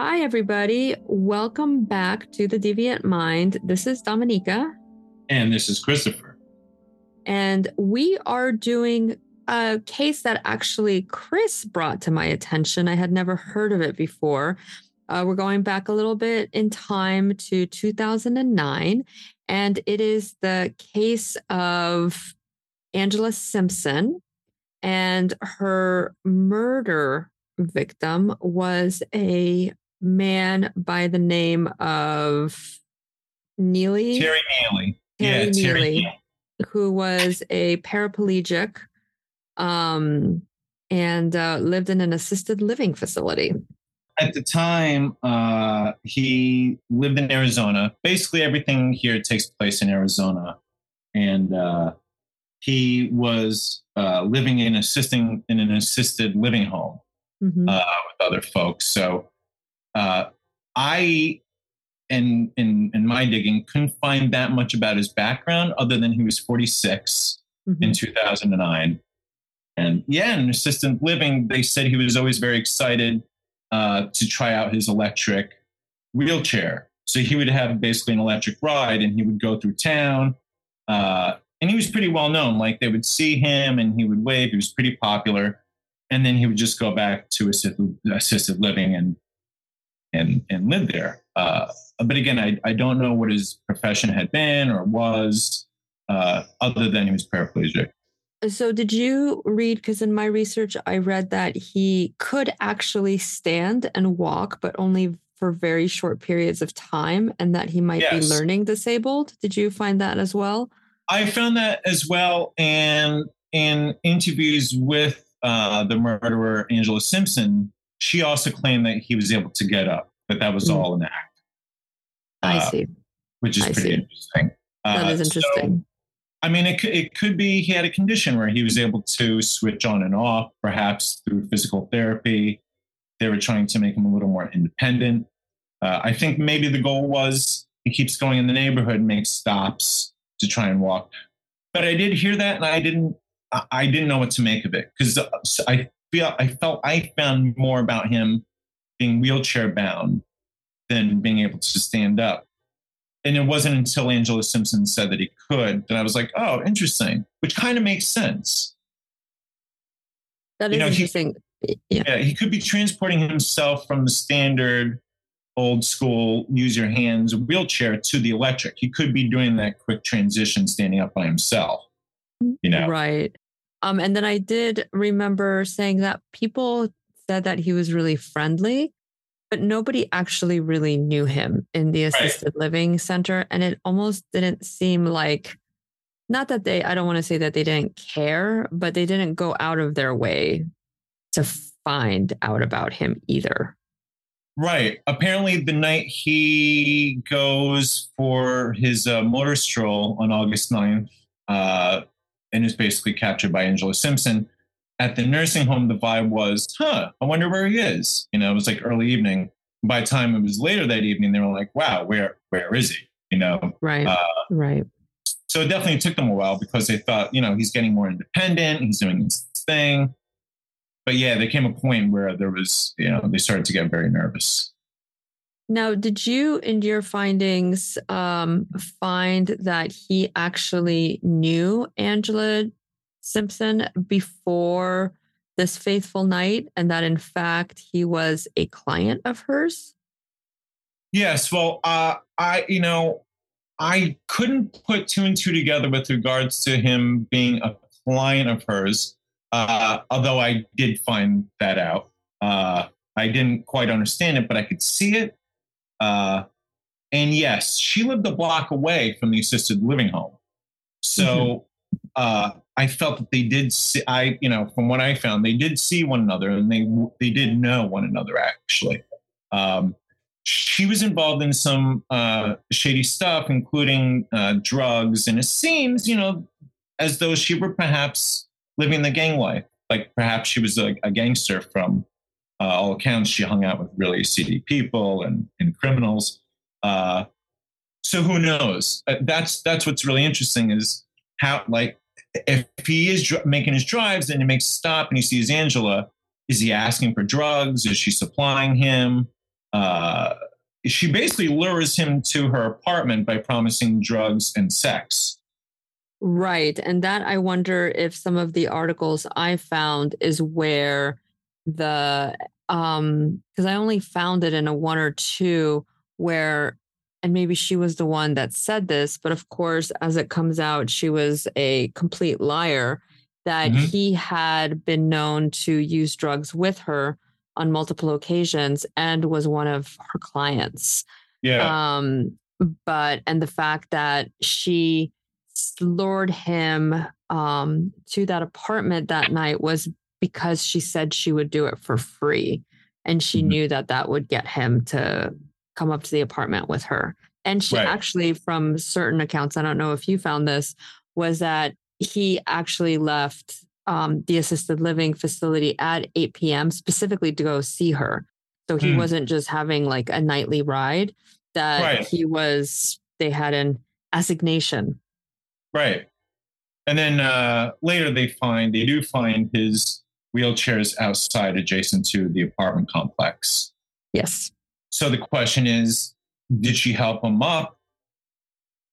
Hi, everybody. Welcome back to the Deviant Mind. This is Dominika. And this is Christopher. And we are doing a case that actually Chris brought to my attention. I had never heard of it before. Uh, we're going back a little bit in time to 2009, and it is the case of Angela Simpson and her murder victim was a man by the name of Neely. Terry Neely. Terry yeah, Neely, Terry Neely. who was a paraplegic um, and uh, lived in an assisted living facility. At the time, uh, he lived in Arizona. Basically, everything here takes place in Arizona. And uh, he was uh, living in assisting in an assisted living home Mhm. uh, with other folks. So uh, I, in, in in my digging, couldn't find that much about his background other than he was 46 Mhm. in 2009. And yeah, in assistant living, they said he was always very excited uh, to try out his electric wheelchair. So he would have basically an electric ride and he would go through town. Uh, and he was pretty well known. Like they would see him and he would wave. He was pretty popular. And then he would just go back to assisted, assisted living and and and live there. Uh, but again, I, I don't know what his profession had been or was, uh, other than he was paraplegic. So, did you read? Because in my research, I read that he could actually stand and walk, but only for very short periods of time, and that he might be learning disabled. Did you find that as well? I found that as well, and in interviews with uh, the murderer Angela Simpson, she also claimed that he was able to get up, but that was Mm. all an act, I Uh, see. which is I pretty see. interesting. That Uh, is so, interesting. I mean, it could, it could be he had a condition where he was able to switch on and off, perhaps through physical therapy. They were trying to make him a little more independent. Uh, I think maybe the goal was he keeps going in the neighborhood, makes stops to try and walk. But I did hear that, and I didn't. I- I didn't know what to make of it because I feel I felt I found more about him being wheelchair bound than being able to stand up. And it wasn't until Angela Simpson said that he could that I was like, oh, interesting, which kind of makes sense. That you is know, he- interesting. yeah. Yeah, he could be transporting himself from the standard old school use your hands wheelchair to the electric. He could be doing that quick transition standing up by himself. You know, Right. Um, and then I did remember saying that people said that he was really friendly, but nobody actually really knew him in the assisted living center. And it almost didn't seem like, not that they, I don't want to say that they didn't care, but they didn't go out of their way to find out about him either. Right. Apparently, the night he goes for his uh, motor stroll on August 9th uh, and is basically captured by Angela Simpson, at the nursing home, the vibe was, huh, I wonder where he is. You know, it was like early evening. By the time it was later that evening, they were like, wow, where where is he? You know, Right. Uh, right. so it definitely took them a while because they thought, you know, he's getting more independent, he's doing this thing. But yeah, there came a point where there was, you know, they started to get very nervous. Now, did you, in your findings, um, find that he actually knew Angela Simpson before this faithful night, and that in fact he was a client of hers? Yes, well, uh, I, you know, I couldn't put two and two together with regards to him being a client of hers, uh, although I did find that out. Uh, I didn't quite understand it, but I could see it. Uh, and yes, she lived a block away from the assisted living home. So uh, I felt that they did see, I, you know, from what I found, they did see one another and they, they did know one another actually. Um, she was involved in some uh, shady stuff, including uh, drugs. And it seems, you know, as though she were perhaps living the gang life. Like perhaps she was a, a gangster from uh, all accounts. She hung out with really seedy people and, and criminals. Uh, so who knows? Uh, that's that's what's really interesting is how like if he is dr- making his drives and he makes a stop and he sees Angela, is he asking for drugs? Is she supplying him? uh, she basically lures him to her apartment by promising drugs and sex. Right. And that I wonder if some of the articles I found is where the um because I only found it in a one or two where and maybe she was the one that said this, but of course, as it comes out, she was a complete liar that mm-hmm. he had been known to use drugs with her on multiple occasions and was one of her clients. Yeah. Um, but and the fact that she lured him um, to that apartment that night was because she said she would do it for free and she mm-hmm. knew that that would get him to come up to the apartment with her and she right. actually from certain accounts i don't know if you found this was that he actually left um, the assisted living facility at 8 p.m specifically to go see her so he mm. wasn't just having like a nightly ride that right. he was they had an assignation right and then uh, later they find they do find his wheelchairs outside adjacent to the apartment complex. Yes. So the question is did she help him up?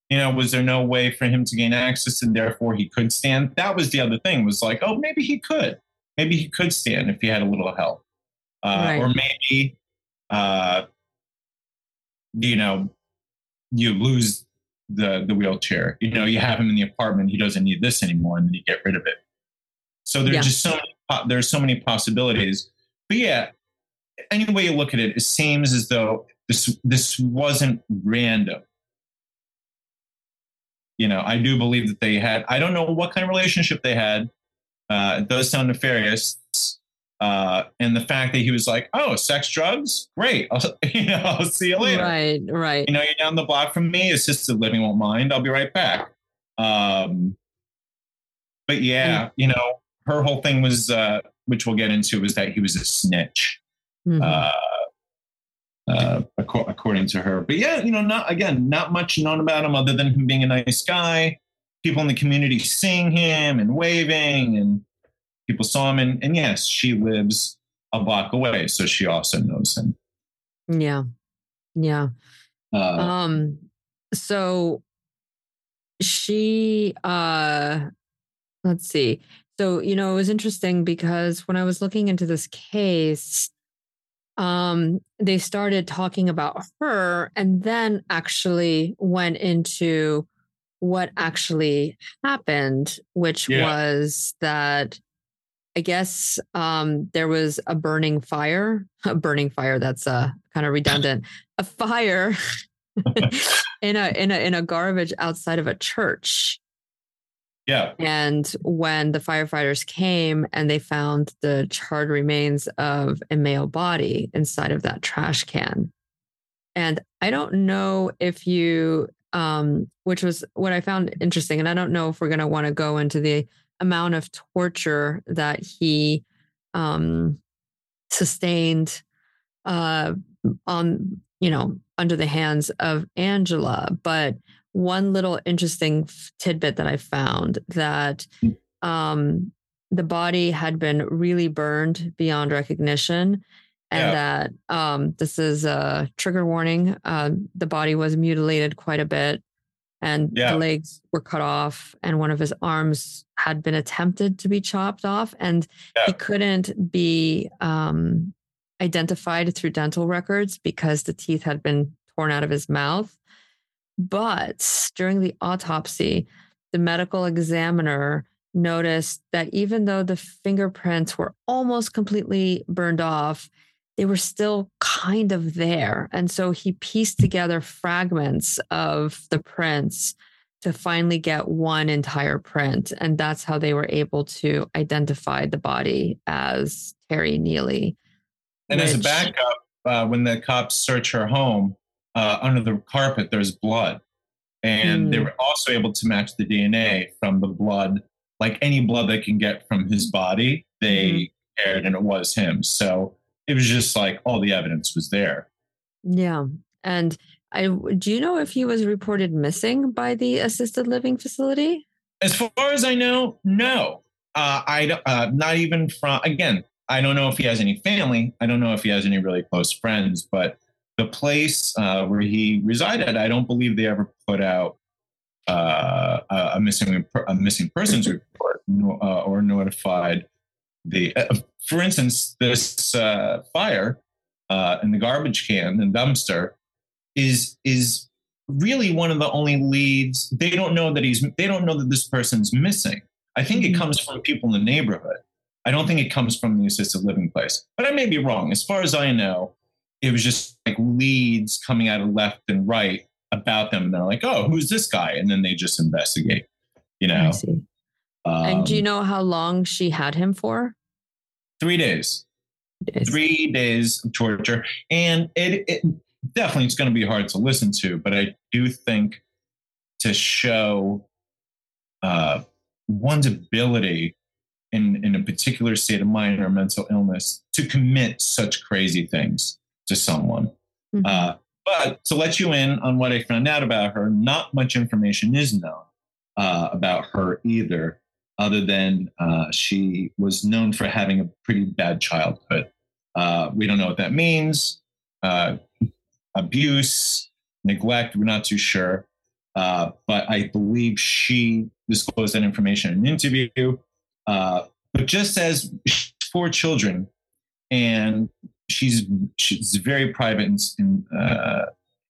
You know, was there no way for him to gain access and therefore he could stand? That was the other thing, was like, oh, maybe he could. Maybe he could stand if he had a little help. Uh, right. Or maybe, uh, you know, you lose the, the wheelchair. You know, you have him in the apartment, he doesn't need this anymore, and then you get rid of it. So there's yeah. just so many there's so many possibilities. But yeah, any way you look at it, it seems as though this this wasn't random. You know, I do believe that they had. I don't know what kind of relationship they had. Uh, it does sound nefarious. Uh, and the fact that he was like, "Oh, sex, drugs, great. I'll, you know, I'll see you later." Right, right. You know, you're down the block from me. Assisted living won't mind. I'll be right back. Um, but yeah, you know, her whole thing was, uh, which we'll get into, was that he was a snitch, mm-hmm. uh, uh, according to her. But yeah, you know, not again, not much known about him other than him being a nice guy. People in the community seeing him and waving, and people saw him. And, and yes, she lives a block away, so she also knows him. Yeah, yeah. Uh, um. So she uh let's see so, you know, it was interesting because when I was looking into this case, um, they started talking about her and then actually went into what actually happened, which yeah. was that I guess um, there was a burning fire, a burning fire that's uh, kind of redundant, a fire in a in a in a garbage outside of a church. Yeah. And when the firefighters came and they found the charred remains of a male body inside of that trash can. And I don't know if you, um, which was what I found interesting. And I don't know if we're going to want to go into the amount of torture that he um, sustained uh, on, you know, under the hands of Angela. But one little interesting tidbit that I found that mm. um, the body had been really burned beyond recognition. And yeah. that um, this is a trigger warning. Uh, the body was mutilated quite a bit, and yeah. the legs were cut off, and one of his arms had been attempted to be chopped off, and yeah. he couldn't be um, identified through dental records because the teeth had been torn out of his mouth. But during the autopsy, the medical examiner noticed that even though the fingerprints were almost completely burned off, they were still kind of there. And so he pieced together fragments of the prints to finally get one entire print. And that's how they were able to identify the body as Terry Neely. And which, as a backup, uh, when the cops search her home, uh, under the carpet, there's blood. And mm. they hmm. were also able to match the DNA from the blood, like any blood they can get from his body, they mm. and it was him. So it was just like all the evidence was there. Yeah. And I do you know if he was reported missing by the assisted living facility? As far as I know, no. Uh, I uh, not even from again. I don't know if he has any family. I don't know if he has any really close friends, but the place uh, where he resided, I don't believe they ever put out uh, a missing a missing persons report uh, or notified the. Uh, for instance, this uh, fire uh, in the garbage can and dumpster is is really one of the only leads. They don't know that he's. They don't know that this person's missing. I think mm-hmm. it comes from people in the neighborhood. I don't think it comes from the assisted living place, but I may be wrong. As far as I know, it was just like leads coming out of left and right about them. And they're like, oh, who's this guy? And then they just investigate, you know. Um, and do you um, know how long she had him for? Three days. days. Three days of torture. And it, it definitely it's going to be hard to listen to, but I do think to show uh, one's ability in, in a particular state of mind or mental illness to commit such crazy things to someone. Mm-hmm. Uh, but to let you in on what I found out about her, not much information is known uh, about her either, other than uh, she was known for having a pretty bad childhood. Uh, we don't know what that means. Uh, abuse, neglect, we're not too sure. Uh, but I believe she disclosed that information in an interview. Uh, but just as four children, and she's she's very private and, and uh,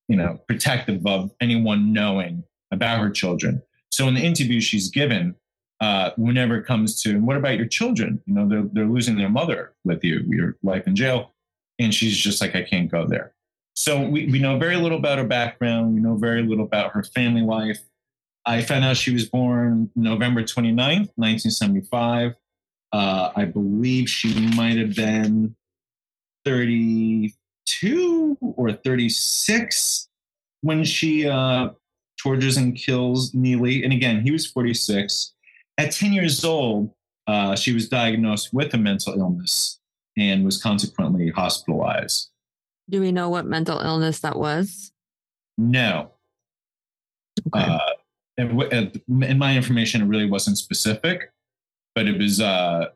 you know protective of anyone knowing about her children. So in the interview she's given, uh, whenever it comes to what about your children? You know, they're they're losing their mother with you, your life in jail, and she's just like, I can't go there. So we, we know very little about her background. We know very little about her family life. I found out she was born November 29th, 1975. Uh, I believe she might have been 32 or 36 when she uh, tortures and kills Neely. And again, he was 46. At 10 years old, uh, she was diagnosed with a mental illness and was consequently hospitalized. Do we know what mental illness that was? No. Okay. Uh, in my information, it really wasn't specific, but it was. Uh,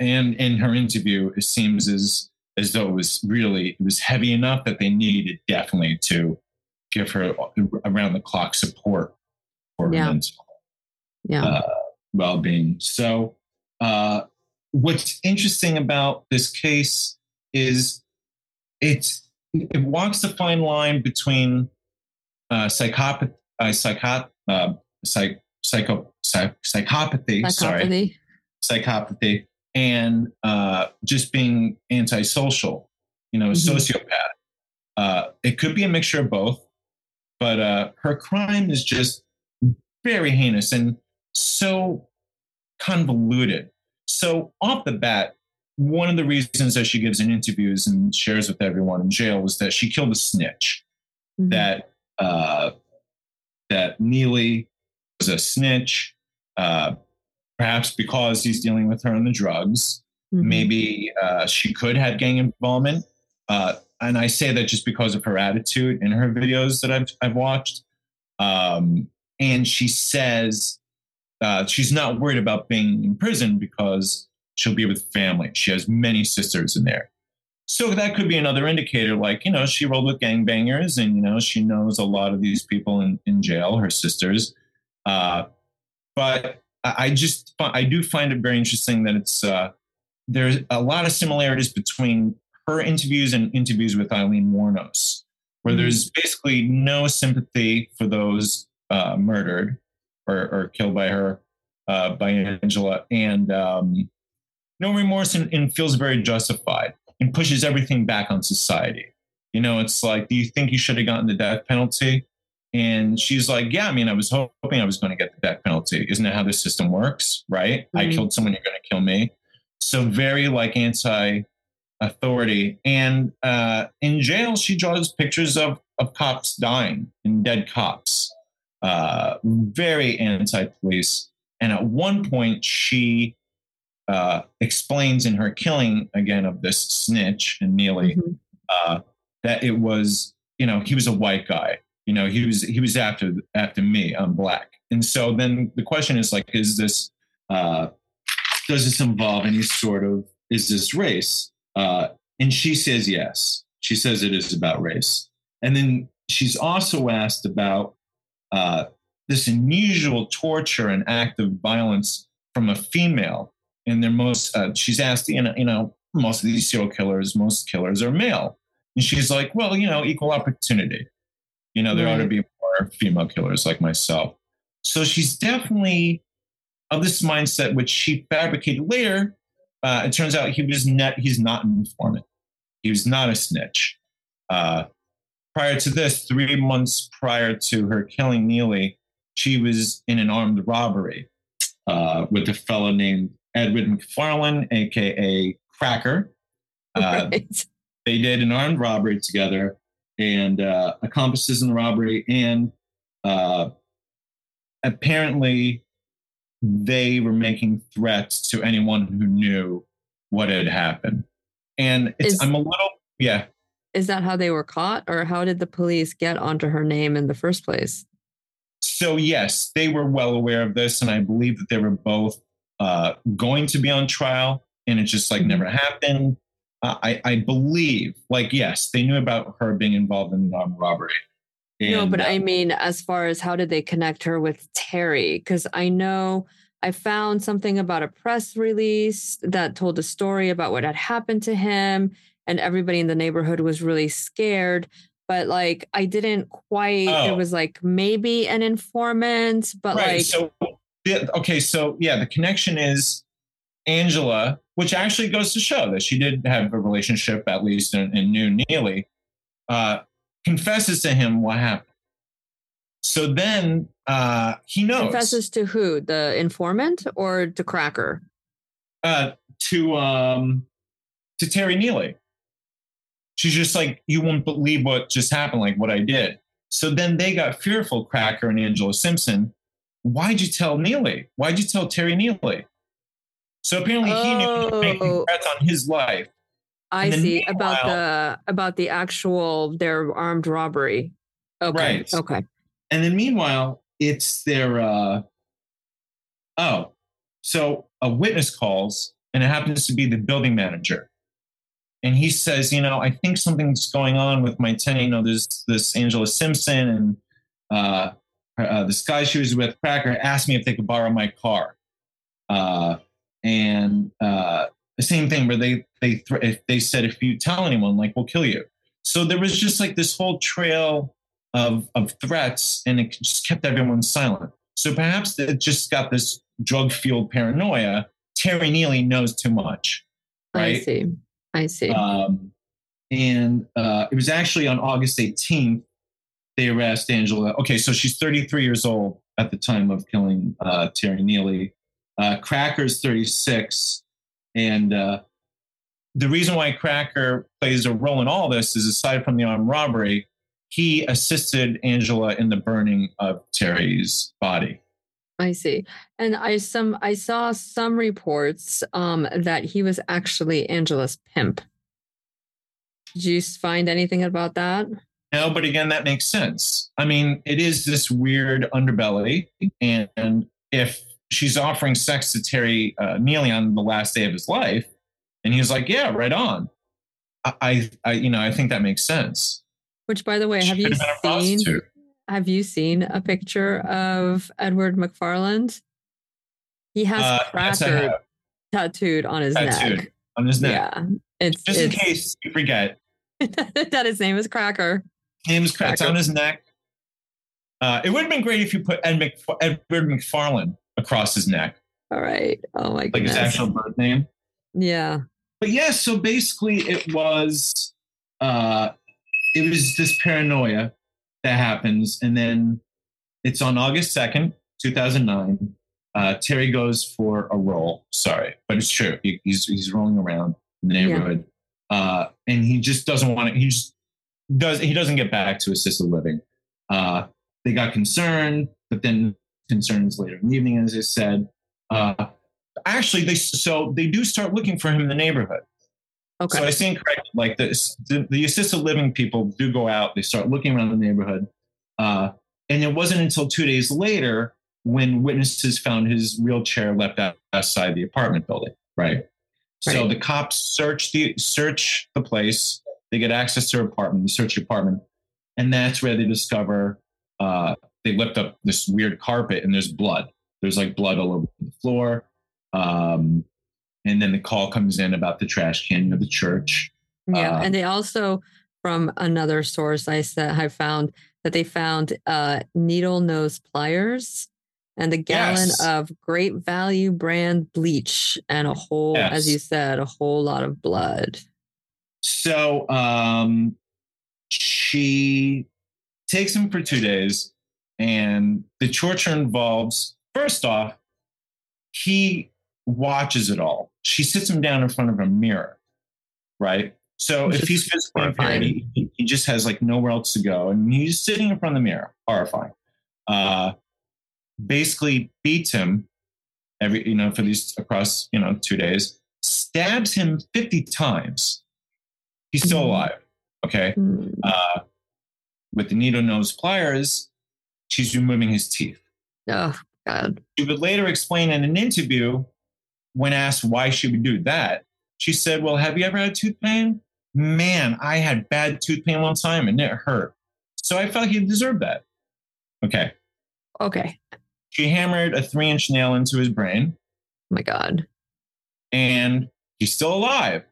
and in her interview, it seems as as though it was really it was heavy enough that they needed definitely to give her around the clock support for yeah. mental yeah. uh, well being. So, uh, what's interesting about this case is it's it walks the fine line between uh, psychopath, uh, psychot, uh, psych, psycho, psych, psychopathy, psychopathy, sorry, psychopathy, and uh, just being antisocial, you know, a mm-hmm. sociopath. Uh, it could be a mixture of both, but uh, her crime is just very heinous and so convoluted. So off the bat, one of the reasons that she gives in interviews and shares with everyone in jail was that she killed a snitch. Mm-hmm. That uh, that Neely was a snitch. Uh, perhaps because he's dealing with her on the drugs. Mm-hmm. Maybe uh, she could have gang involvement. Uh, and I say that just because of her attitude in her videos that I've, I've watched. Um, and she says uh, she's not worried about being in prison because she'll be with family. She has many sisters in there. So that could be another indicator, like, you know, she rolled with gangbangers and, you know, she knows a lot of these people in, in jail, her sisters. Uh, but I just I do find it very interesting that it's uh, there's a lot of similarities between her interviews and interviews with Aileen Wuornos, where mm-hmm. there's basically no sympathy for those uh, murdered or, or, killed by her uh, by Angela, and um, no remorse and, and feels very justified and pushes everything back on society. You know, it's like, do you think you should have gotten the death penalty? And she's like, Yeah, I mean, I was hoping I was going to get the death penalty. Isn't that how the system works? Right? Mm-hmm. I killed someone, you're going to kill me. So, very like anti authority. And uh, in jail, she draws pictures of, of cops dying and dead cops. Uh, very anti police. And at one point, she uh, explains in her killing again of this snitch and Neely mm-hmm. uh, that it was, you know, he was a white guy you know he was he was after after me i'm black and so then the question is like is this uh does this involve any sort of is this race uh and she says yes She says it is about race. And then she's also asked about uh, this unusual torture and act of violence from a female. And their most, uh, she's asked, you know, you know, most of these serial killers, most killers are male. And she's like, well, you know, equal opportunity. You know, there right. ought to be more female killers like myself. So she's definitely of this mindset, which she fabricated later. Uh, it turns out he was net, he's not an informant. He was not a snitch. Uh, prior to this, three months prior to her killing Neely, she was in an armed robbery uh, with a fellow named Edward McFarland, aka Cracker. Uh, right. They did an armed robbery together, and uh, accomplices in the robbery, and uh, apparently they were making threats to anyone who knew what had happened. And Is, I'm a little, yeah. Is that how they were caught, or how did the police get onto her name in the first place? So, yes, they were well aware of this. And I believe that they were both uh, going to be on trial, and it just like mm-hmm. never happened. Uh, I, I believe, like, yes, they knew about her being involved in the armed robbery. And, no, but I mean, as far as how did they connect her with Terry? Because I know I found something about a press release that told a story about what had happened to him, and everybody in the neighborhood was really scared. But like, I didn't quite. Oh. It was like maybe an informant, but right. like. So, okay, so yeah, the connection is Angela, which actually goes to show that she did have a relationship, at least, and, and knew Neely. Uh, confesses to him what happened. So then uh, he knows. Confesses to who? The informant or to Cracker? Uh, to um, to Terry Neely. She's just like, you won't believe what just happened, like what I did. So then they got fearful, Cracker and Angela Simpson. Why'd you tell Neely? Why'd you tell Terry Neely? So apparently he knew he oh. threats on his life. I see about the about the actual their armed robbery. Okay. Right. Okay. And then meanwhile, it's their uh oh, so a witness calls and it happens to be the building manager. And he says, you know, I think something's going on with my tenant. You know, there's this Angela Simpson and uh, uh, this guy she was with, Cracker, asked me if they could borrow my car. Uh, and uh, the same thing where they they th- they said if you tell anyone, like we'll kill you. So there was just like this whole trail of of threats, and it just kept everyone silent. So perhaps it just got this drug fueled paranoia. Terry Neely knows too much. Right? I see. I see. Um, and uh, it was actually on August 18th they arrest Angela. Okay, so she's 33 years old at the time of killing uh, Terry Neely. Uh, Cracker's 36. And uh, the reason why Cracker plays a role in all this is aside from the armed robbery, he assisted Angela in the burning of Terry's body. I see. And I some I saw some reports um, that he was actually Angela's pimp. Did you find anything about that? No, but again, that makes sense. I mean, it is this weird underbelly, and, and if she's offering sex to Terry uh, Neely on the last day of his life. And he's like, yeah, right on. I, I, you know, I think that makes sense. Which, by the way, have you seen? Have you seen a picture of Edward McFarland? He has uh, cracker tattooed on his tattooed neck. On his neck. Yeah, it's just it's, in case you forget that his name is Cracker. Name is Cracker. It's on his neck. Uh, it would have been great if you put Ed McF- Edward McFarland across his neck. All right. Oh my god. Like his actual birth name. Yeah. But yeah, so basically it was uh it was this paranoia that happens, and then it's on August 2nd, 2009. Uh, Terry goes for a roll. Sorry, but it's true. He, he's he's rolling around in the neighborhood, yeah. uh, and he just doesn't want to. He just does. He doesn't get back to assisted living. Uh, they got concerned, but then concerns later in the evening, as I said. Uh, actually, they so they do start looking for him in the neighborhood. Okay. So I stand corrected. Like this, the, the, assisted living people do go out. They start looking around the neighborhood, uh, and it wasn't until two days later when witnesses found his wheelchair left outside the apartment building. Right. right. So the cops search the search the place. They They get access to her apartment, they search the apartment, and that's where they discover uh, they lift up this weird carpet and there's blood. There's like blood all over the floor. Um, and then the call comes in about the trash can of the church. Yeah, uh, and they also, from another source, I said I found that they found uh, needle nose pliers and a gallon yes. of great value brand bleach and a whole, yes. as you said, a whole lot of blood. So um, she takes him for two days, and the torture involves first off, he watches it all. She sits him down in front of a mirror, right? So if he's physically impaired, he, he, just has like nowhere else to go, and he's sitting in front of the mirror, horrifying. Uh, basically beats him every you know for these across you know two days, stabs him fifty times. He's still mm-hmm. alive. Okay, mm-hmm. uh, with the needle nose pliers, she's removing his teeth. Oh God! She would later explain in an interview when asked why she would do that. She said, "Well, have you ever had tooth pain?" man, I had bad tooth pain one time and it hurt. So I felt he deserved that. Okay. Okay. She hammered a three inch nail into his brain. Oh my God. And he's still alive.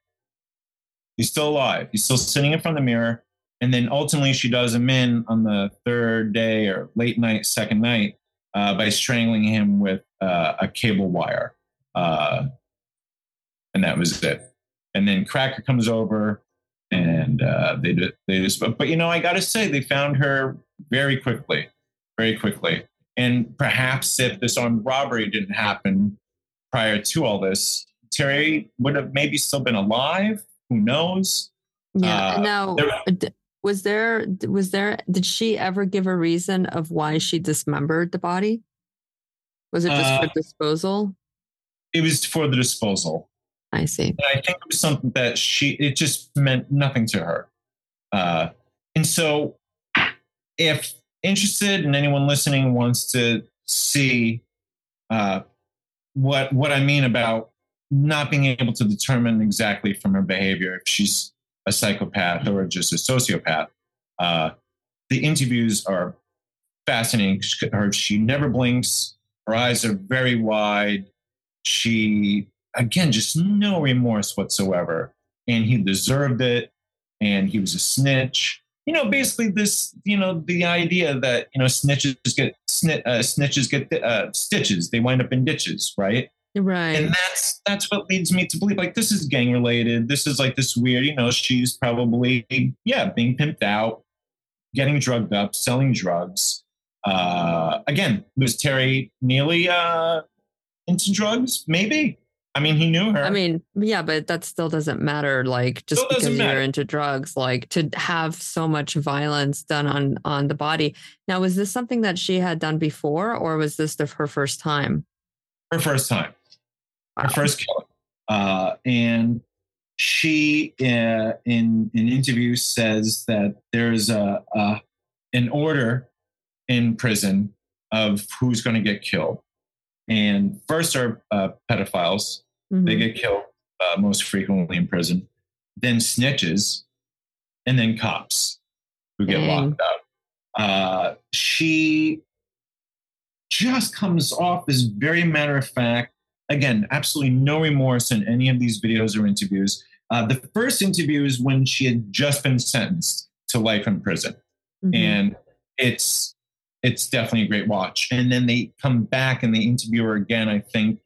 He's still alive. He's still sitting in front of the mirror. And then ultimately, she does him in on the third day or late night, second night, uh, by strangling him with uh, a cable wire. Uh, and that was it. And then Cracker comes over and uh, they they just but, but you know I got to say they found her very quickly, very quickly. And perhaps if this armed robbery didn't happen prior to all this, Terry would have maybe still been alive. Who knows? Yeah. Uh, now, there, was there was there did she ever give a reason of why she dismembered the body? Was it just uh, for disposal? It was for the disposal. I see. I think it was something that she, it just meant nothing to her. Uh, and so, if interested and anyone listening wants to see uh, what what I mean about not being able to determine exactly from her behavior if she's a psychopath or just a sociopath, uh, the interviews are fascinating. Her, she never blinks. Her eyes are very wide. She again, just no remorse whatsoever. And he deserved it. And he was a snitch. You know, basically this, you know, the idea that, you know, snitches get, snit, uh, snitches get uh, stitches. They wind up in ditches, right? Right. And that's, that's what leads me to believe like this is gang related. This is like this weird, you know, she's probably, yeah, being pimped out, getting drugged up, selling drugs. Uh, again, was Terry Neely uh, into drugs? Maybe. I mean, he knew her. I mean, yeah, but that still doesn't matter. Like just because matter. you're into drugs, like to have so much violence done on on the body. Now, was this something that she had done before, or was this the, her first time? Her first time. Wow. Her first killing. Uh, and she, uh, in an interview, says that there's a, a an order in prison of who's going to get killed. And first are uh, pedophiles, Mm-hmm. They get killed uh, most frequently in prison. Then snitches, and then cops who get Dang. locked up. Uh, she just comes off as very matter of fact. Again, absolutely no remorse in any of these videos or interviews. Uh, the first interview is when she had just been sentenced to life in prison, mm-hmm. and it's it's definitely a great watch. And then they come back and they interview her again. I think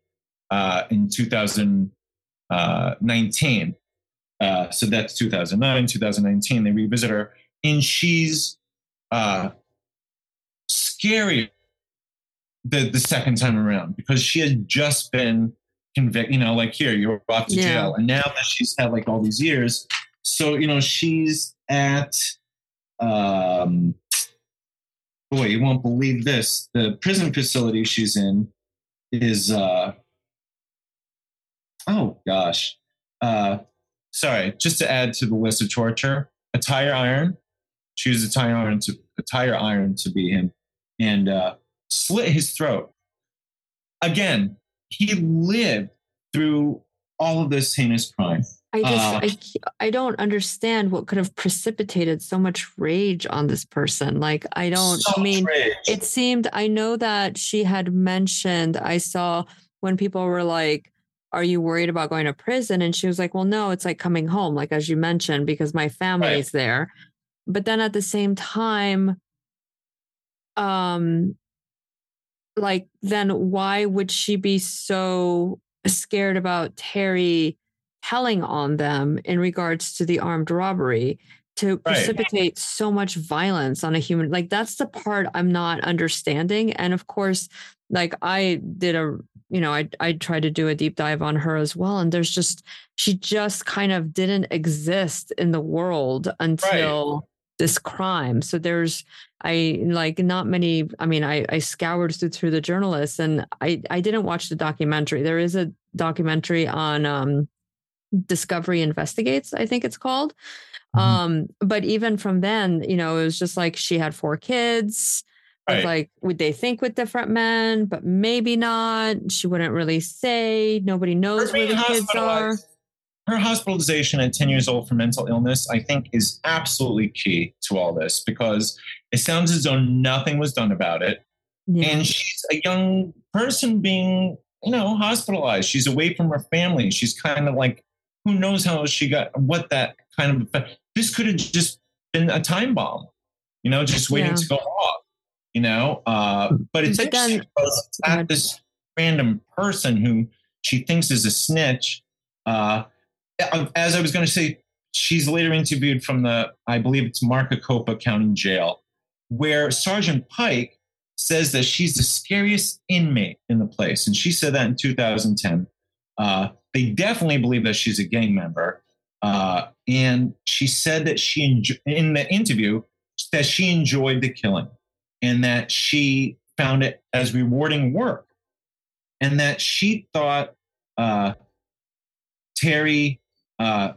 uh, in 2019. Uh, so that's 2009, 2019. They revisit her, and she's uh, scary the, the second time around because she had just been convicted. You know, like here, you're off to yeah. jail, and now that she's had like all these years, so you know she's at. Um, boy, you won't believe this. The prison facility she's in is uh, Oh gosh. Uh, sorry. Just to add to the list of torture, a tire iron. Choose a tire iron to a tire iron to be him, and uh, slit his throat. Again, he lived through all of this heinous crime. I just uh, I I don't understand what could have precipitated so much rage on this person. Like I don't so I mean rage. it seemed I know that she had mentioned I saw when people were like are you worried about going to prison and she was like well no it's like coming home like as you mentioned because my family's right. there. But then at the same time um like then why would she be so scared about Terry telling on them in regards to the armed robbery to right. precipitate so much violence on a human like that's the part i'm not understanding and of course like i did a you know i i tried to do a deep dive on her as well and there's just she just kind of didn't exist in the world until right. this crime so there's i like not many i mean i i scoured through, through the journalists and i i didn't watch the documentary there is a documentary on um Discovery Investigates, I think it's called. Mm-hmm. Um, but even from then, you know, it was just like she had four kids. Right. like, would they think with different men? But maybe not. She wouldn't really say. Nobody knows where the kids are. Her hospitalization at 10 years old for mental illness, I think, is absolutely key to all this because it sounds as though nothing was done about it. Yeah. And she's a young person being, you know, hospitalized. She's away from her family. She's kind of like who knows how she got what that kind of. This could have just been a time bomb, you know, just waiting yeah. to go off, you know. Uh, but it's but then, it's at this random person who she thinks is a snitch. Uh, as I was going to say, she's later interviewed from the, I believe it's Maricopa County Jail, where Sergeant Pike says that she's the scariest inmate in the place. And she said that in 2010. Uh, they definitely believe that she's a gang member. Uh, and she said that she, enjo- in the interview, that she enjoyed the killing and that she found it as rewarding work and that she thought uh, Terry uh,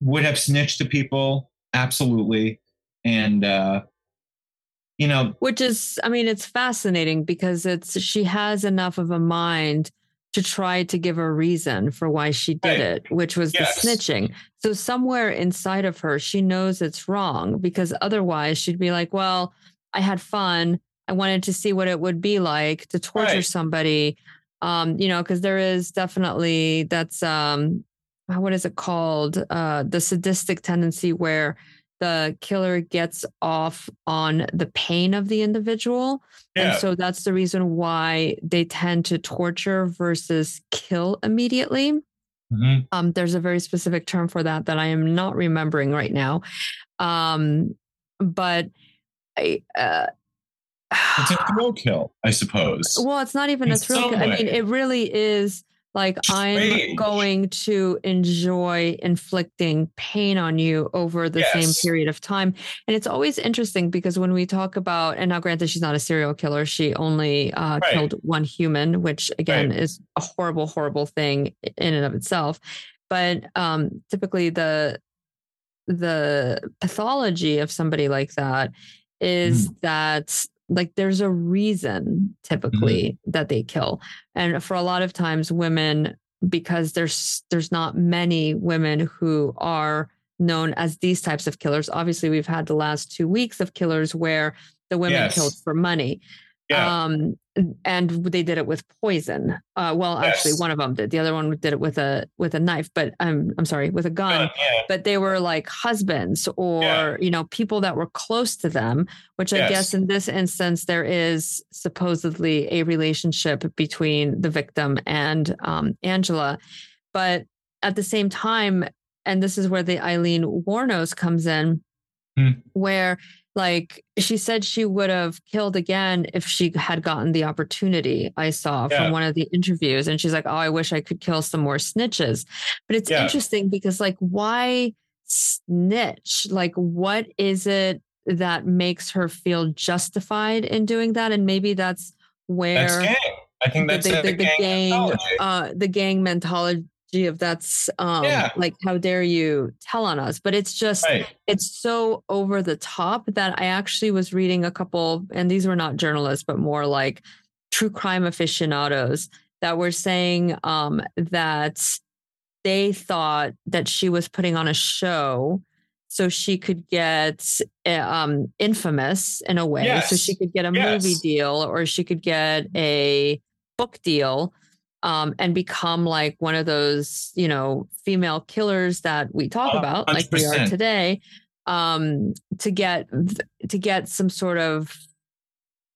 would have snitched to people. Absolutely. And, uh, you know, which is, I mean, it's fascinating because it's, she has enough of a mind to try to give a reason for why she did right. it, which was yes. the snitching. So somewhere inside of her, she knows it's wrong because otherwise she'd be like, well, I had fun. I wanted to see what it would be like to torture right. somebody. Um, you know, because there is definitely that's um what is it called? Uh the sadistic tendency where the killer gets off on the pain of the individual. Yeah. And so that's the reason why they tend to torture versus kill immediately. Mm-hmm. Um, there's a very specific term for that that I am not remembering right now. Um, but I, uh, it's a thrill kill, I suppose. Well, it's not even In a thrill kill. I mean, it really is like I'm going to enjoy inflicting pain on you over the yes. same period of time. And it's always interesting because when we talk about, and now granted, she's not a serial killer, she only uh, right. killed one human, which again right. is a horrible, horrible thing in and of itself. But um, typically, the the pathology of somebody like that is mm. that like there's a reason typically mm-hmm. that they kill and for a lot of times women because there's there's not many women who are known as these types of killers obviously we've had the last 2 weeks of killers where the women yes. killed for money yeah. Um, and they did it with poison. Uh, well, yes. actually, one of them did. The other one did it with a with a knife, but I'm I'm sorry, with a gun. yeah. But they were like husbands or yeah. you know people that were close to them. Which yes. I guess in this instance there is supposedly a relationship between the victim and um, Angela, but at the same time, and this is where the Aileen Wuornos comes in, hmm. where like she said she would have killed again if she had gotten the opportunity i saw yeah. from one of the interviews and she's like oh i wish i could kill some more snitches. But it's yeah. interesting because like why snitch? Like what is it that makes her feel justified in doing that? And maybe that's where that's I think that's the, the, the, the gang, gang uh, the gang of that's um yeah. like how dare you tell on us but it's just right. it's so over the top that i actually was reading a couple and these were not journalists but more like true crime aficionados that were saying um that they thought that she was putting on a show so she could get eh, um, infamous in a way. Yes. So she could get a yes. movie deal or she could get a book deal um, and become like one of those, you know, female killers that we talk about, 100%. like we are today, um, to get to get some sort of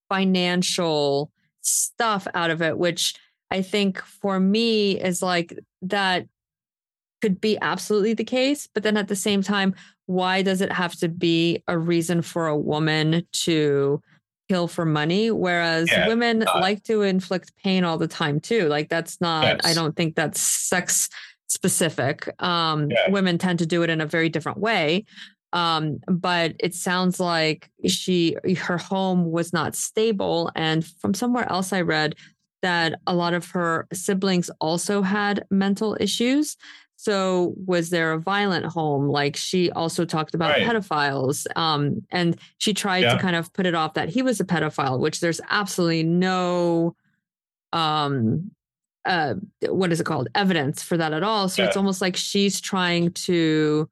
financial stuff out of it, which I think for me is like that could be absolutely the case. But then at the same time, why does it have to be a reason for a woman to kill for money? Whereas yeah, women like to inflict pain all the time too. Like that's not, yes. I don't think that's sex specific. Um, yeah. Women tend to do it in a very different way. Um, but it sounds like she, her home was not stable. And from somewhere else I read that a lot of her siblings also had mental issues. So was there a violent home? Like she also talked about right. pedophiles. Um, and she tried yeah. to kind of put it off that he was a pedophile, which there's absolutely no um uh what is it called? Evidence for that at all. So yeah. it's almost like she's trying to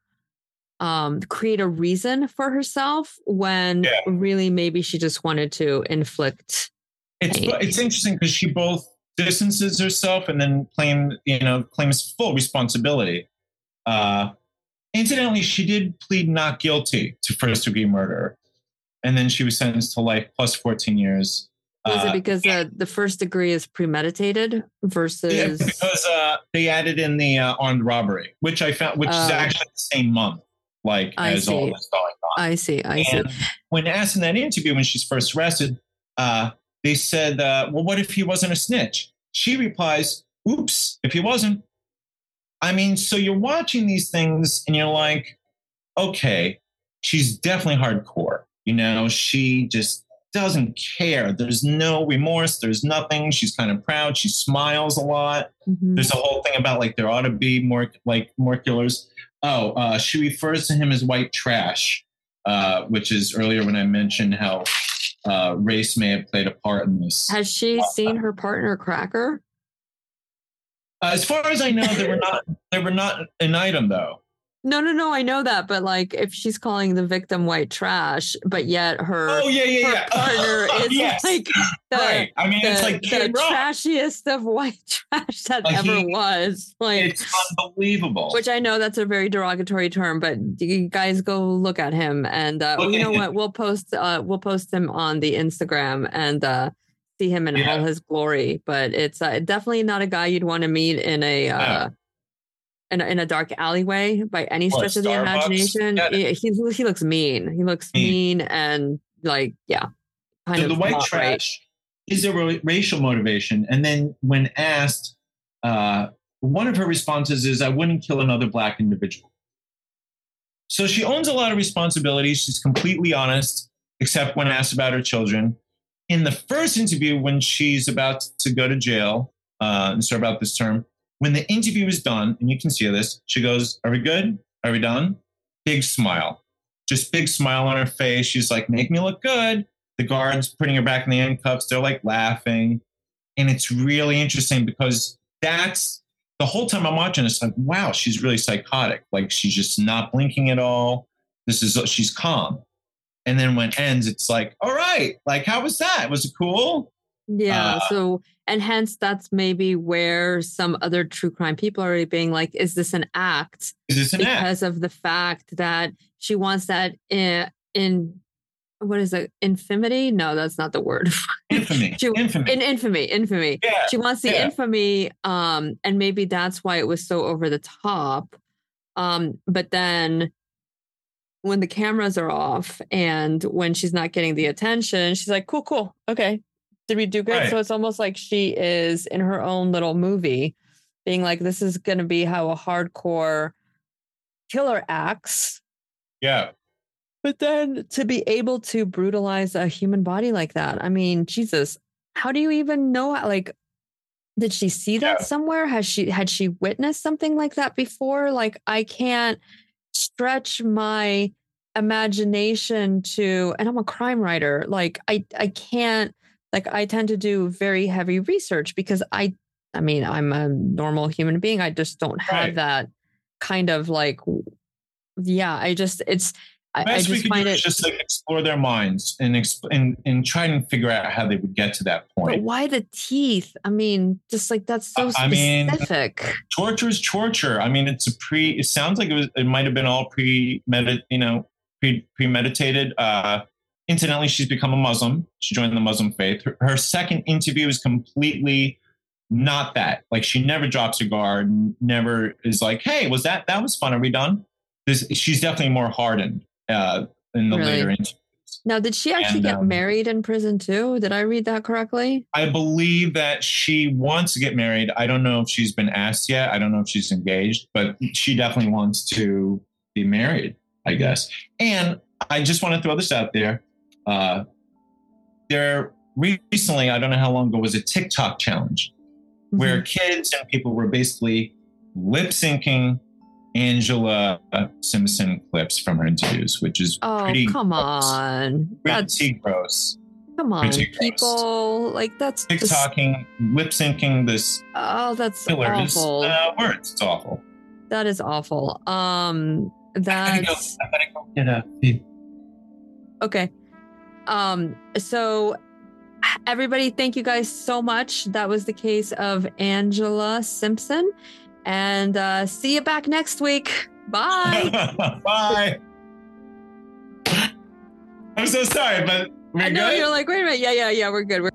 um create a reason for herself when yeah. really maybe she just wanted to inflict it's pain. it's interesting because she both distances herself and then claim you know claims full responsibility. Uh, incidentally, she did plead not guilty to first degree murder, and then she was sentenced to life plus fourteen years. Was uh, it because uh, the first degree is premeditated versus? Yeah, because uh, they added in the uh, armed robbery, which I found, which is oh. actually the same month, like I as see. all this going on. I see. I and see. When asked in that interview when she's first arrested, uh, they said, uh, well, what if he wasn't a snitch? She replies, oops, if he wasn't. I mean, so you're watching these things and you're like, okay, she's definitely hardcore. You know, she just doesn't care. There's no remorse. There's nothing. She's kind of proud. She smiles a lot. Mm-hmm. There's a whole thing about like there ought to be more like more killers. Oh, uh, she refers to him as white trash, uh, which is earlier when I mentioned how uh, race may have played a part in this. Has she uh, seen her partner Cracker? Uh, as far as I know, they were not they were not an item though. No, no, no. I know that, but like, if she's calling the victim white trash, but yet her oh yeah yeah yeah partner is yes. like the, right. I mean, the, it's like the trashiest of white trash that like ever he, was. Like it's unbelievable. Which I know that's a very derogatory term, but you guys go look at him, and uh, you know what? We'll post uh, we'll post him on the Instagram and uh, see him in yeah. all his glory. But it's uh, definitely not a guy you'd want to meet in a. Uh, in a, in a dark alleyway by any stretch of the imagination. He, he, he looks mean. He looks mean, mean and like yeah, kind so of the white trash right. is a racial motivation. And then when asked, uh, one of her responses is, "I wouldn't kill another black individual." So she owns a lot of responsibility. She's completely honest, except when asked about her children. In the first interview, when she's about to go to jail uh, and serve out this term, when the interview is done, and you can see this, she goes, Are we good? Are we done? Big smile. Just big smile on her face. She's like, Make me look good. The guards putting her back in the handcuffs, they're like laughing. And it's really interesting because that's the whole time I'm watching this, like, wow, she's really psychotic. Like she's just not blinking at all. This is she's calm. And then when it ends, it's like, all right, like how was that? Was it cool? Yeah. Uh, so and hence that's maybe where some other true crime people are being like is this an act is this an because act? of the fact that she wants that in, in what is it infamy no that's not the word infamy she, infamy in infamy infamy yeah. she wants the yeah. infamy um and maybe that's why it was so over the top um but then when the cameras are off and when she's not getting the attention she's like cool cool okay did we do good? Right. So it's almost like she is in her own little movie, being like, this is going to be how a hardcore killer acts. Yeah. But then to be able to brutalize a human body like that, I mean, Jesus, how do you even know? Like, did she see that yeah. somewhere? Has she had she witnessed something like that before? Like, I can't stretch my imagination to, and I'm a crime writer. Like, I I can't like I tend to do very heavy research because I I mean, I'm a normal human being. I just don't have Right. that kind of like, yeah, I just, it's, I, I Best we just find it. just like explore their minds and, exp- and and try and figure out how they would get to that but point. why the teeth? I mean, just like that's so I mean- specific. torture is torture. I mean, it's a pre. It sounds like it was. It might have been all pre. You know, pre premeditated. Uh, incidentally, she's become a Muslim. She joined the Muslim faith. Her, her second interview is completely not that. Like she never drops her guard. Never is like, "Hey, was that that was fun? Are we done?" This, she's definitely more hardened uh, in the Really? later interviews. Now, did she actually And, get um, married in prison too? Did I read that correctly? I believe that she wants to get married. I don't know if she's been asked yet. I don't know if she's engaged, but she definitely wants to be married, I guess. And I just want to throw this out there. Uh, there recently, I don't know how long ago, was a TikTok challenge where Mhm. kids and people were basically lip syncing Angela Simpson clips from her interviews, which is Oh, pretty come gross. on. That's Pretty gross. come on, pretty gross. people. Like that's TikToking, lip syncing this Oh, that's killers awful. uh, words. It's awful. that is awful. Um, I gotta go. that's I gotta go get a okay. Um, so everybody, thank you guys so much. That was the case of Angela Simpson, and uh, see you back next week. Bye. Bye. I'm so sorry, but we're I know good. you're like, wait a minute. Yeah, yeah, yeah. We're good. We're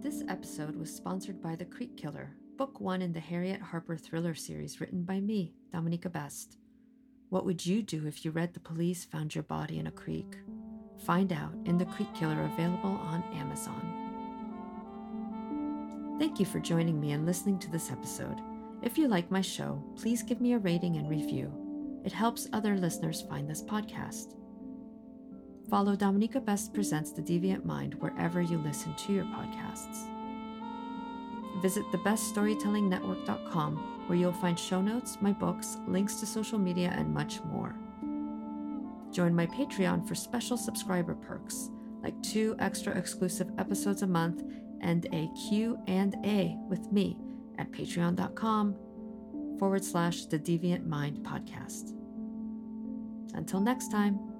This episode was sponsored by The Creek Killer, book one in the Harriet Harper thriller series written by me, Dominika Best. What would you do if you read The Police Found Your Body in a Creek? Find out in The Creek Killer, available on Amazon. Thank you for joining me and listening to this episode. If you like my show, please give me a rating and review. It helps other listeners find this podcast. Follow Dominika Best Presents The Deviant Mind wherever you listen to your podcasts. Visit thebeststorytellingnetwork.com where you'll find show notes, my books, links to social media, and much more. Join my Patreon for special subscriber perks like two extra exclusive episodes a month and a Q&A with me at patreon.com forward slash the deviant mind podcast. Until next time.